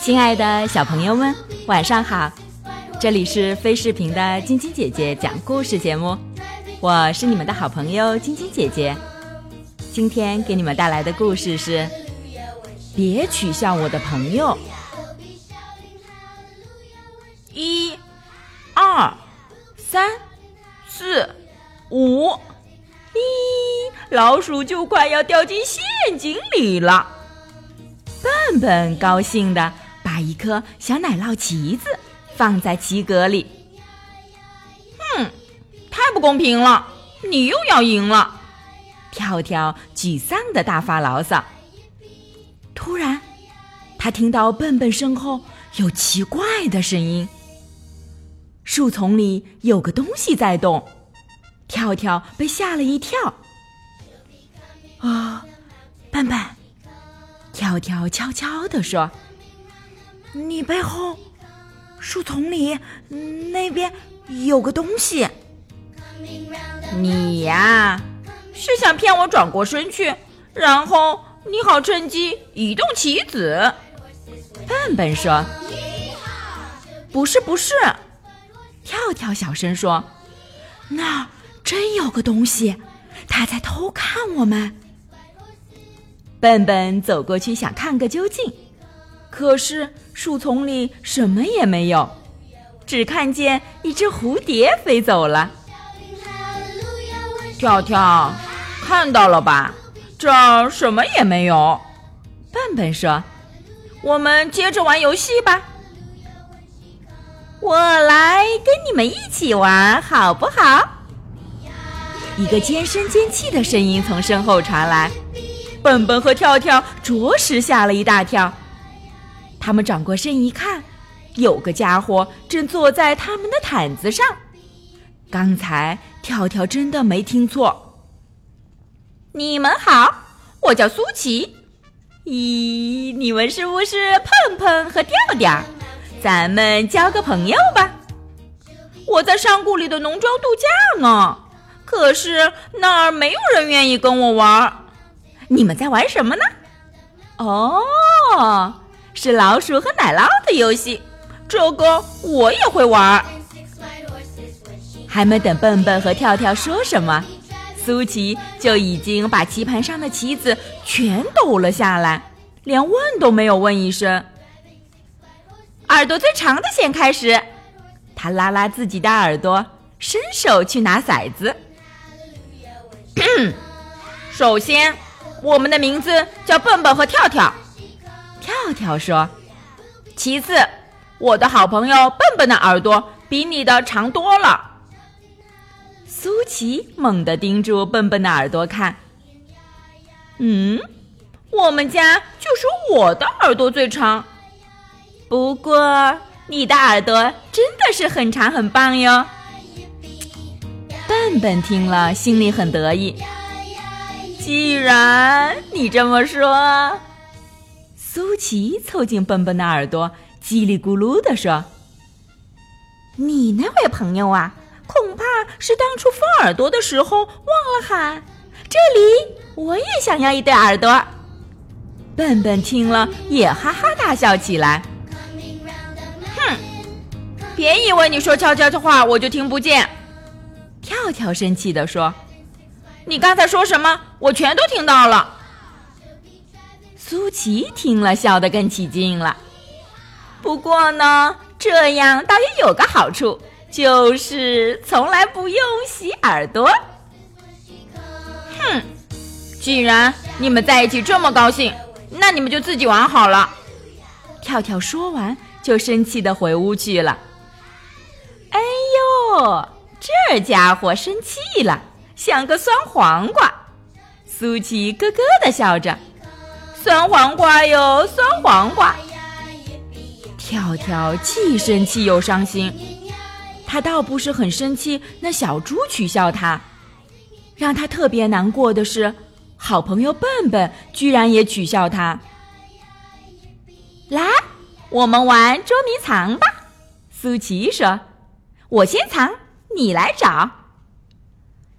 亲爱的小朋友们，晚上好！这里是飞视频的晶晶姐姐讲故事节目，我是你们的好朋友晶晶姐姐。今天给你们带来的故事是：别取笑我的朋友。一、二、三、四、五，咦，老鼠就快要掉进陷阱里了。笨笨高兴的把一颗小奶酪旗子放在棋格里。哼，太不公平了！你又要赢了。跳跳沮丧的大发牢骚。突然，他听到笨笨身后有奇怪的声音。树丛里有个东西在动，跳跳被吓了一跳。啊，笨笨！跳跳悄悄地说：“你背后，树丛里那边有个东西。你呀，是想骗我转过身去，然后你好趁机移动棋子。”笨笨说：“不是，不是。”跳跳小声说：“那儿真有个东西，它在偷看我们。”笨笨走过去想看个究竟，可是树丛里什么也没有，只看见一只蝴蝶飞走了。跳跳，看到了吧？这儿什么也没有。笨笨说：“我们接着玩游戏吧。”我来跟你们一起玩，好不好？一个尖声尖气的声音从身后传来。笨笨和跳跳着实吓了一大跳，他们转过身一看，有个家伙正坐在他们的毯子上。刚才跳跳真的没听错。你们好，我叫苏琪。咦，你们是不是碰碰和调调？咱们交个朋友吧。我在山谷里的农庄度假呢，可是那儿没有人愿意跟我玩。你们在玩什么呢？哦，是老鼠和奶酪的游戏，这个我也会玩。还没等笨笨和跳跳说什么，苏琪就已经把棋盘上的棋子全抖了下来，连问都没有问一声。耳朵最长的先开始，他拉拉自己的耳朵，伸手去拿骰子。首先。我们的名字叫笨笨和跳跳。跳跳说：“其次，我的好朋友笨笨的耳朵比你的长多了。”苏琪猛地盯住笨笨的耳朵看。嗯，我们家就说我的耳朵最长。不过你的耳朵真的是很长很棒哟。笨笨听了，心里很得意。既然你这么说，苏琪凑近笨笨的耳朵，叽里咕噜地说：“你那位朋友啊，恐怕是当初放耳朵的时候忘了喊。这里我也想要一对耳朵。”笨笨听了也哈哈大笑起来。哼，别以为你说悄悄的话我就听不见。跳跳生气地说。你刚才说什么？我全都听到了。苏琪听了，笑得更起劲了。不过呢，这样倒也有个好处，就是从来不用洗耳朵。哼！既然你们在一起这么高兴，那你们就自己玩好了。跳跳说完，就生气的回屋去了。哎呦，这家伙生气了。像个酸黄瓜，苏琪咯咯的笑着。酸黄瓜哟，酸黄瓜。跳跳既生气又伤心，他倒不是很生气，那小猪取笑他。让他特别难过的是，好朋友笨笨居然也取笑他。来，我们玩捉迷藏吧，苏琪说：“我先藏，你来找。”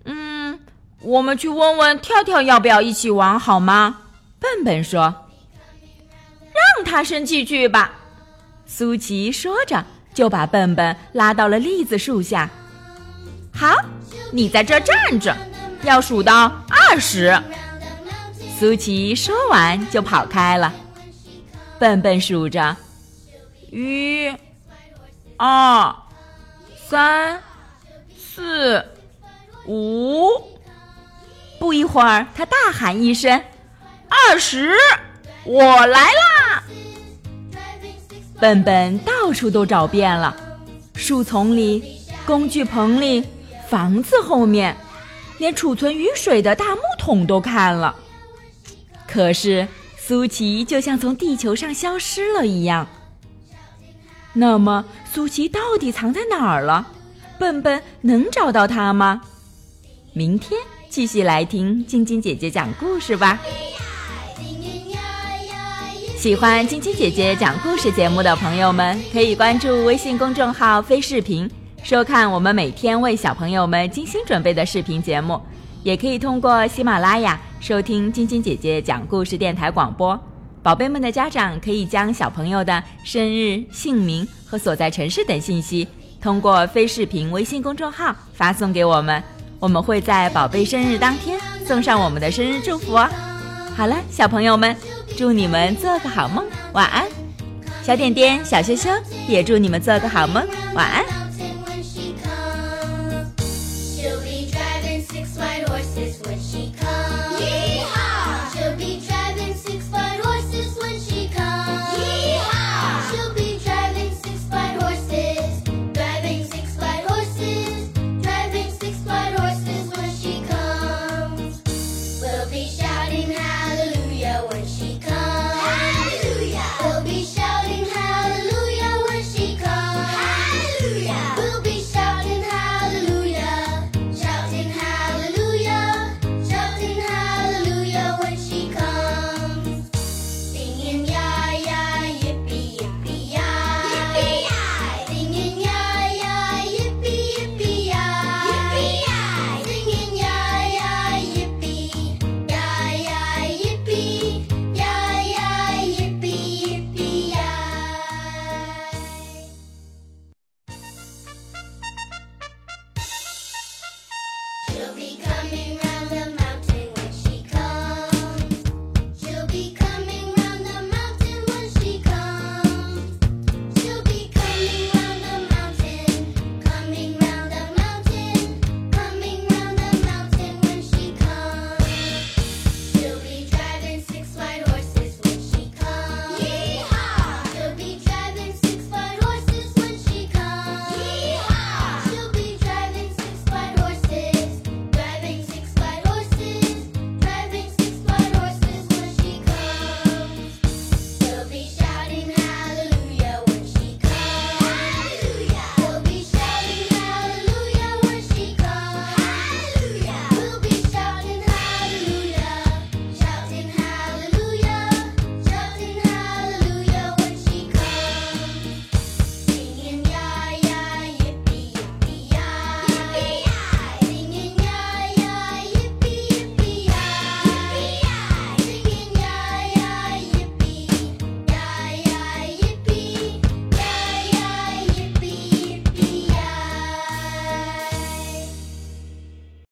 嗯，我们去问问跳跳要不要一起玩好吗？笨笨说：“让他生气去吧。”苏琪说着。就把笨笨拉到了栗子树下。好，你在这站着，要数到二十。苏琪说完就跑开了。笨笨数着：一、二、三、四、五。不一会儿，他大喊一声：“二十！我来啦！”笨笨到处都找遍了，树丛里、工具棚里、房子后面，连储存雨水的大木桶都看了。可是苏琪就像从地球上消失了一样。那么苏琪到底藏在哪儿了？笨笨能找到它吗？明天继续来听晶晶姐姐讲故事吧。喜欢晶晶姐姐讲故事节目的朋友们，可以关注微信公众号“飞视频”，收看我们每天为小朋友们精心准备的视频节目。也可以通过喜马拉雅收听晶晶姐姐讲故事电台广播。宝贝们的家长可以将小朋友的生日、姓名和所在城市等信息，通过飞视频微信公众号发送给我们，我们会在宝贝生日当天送上我们的生日祝福哦。好了，小朋友们。祝你们做个好梦，晚安，小点点、小羞羞也祝你们做个好梦，晚安。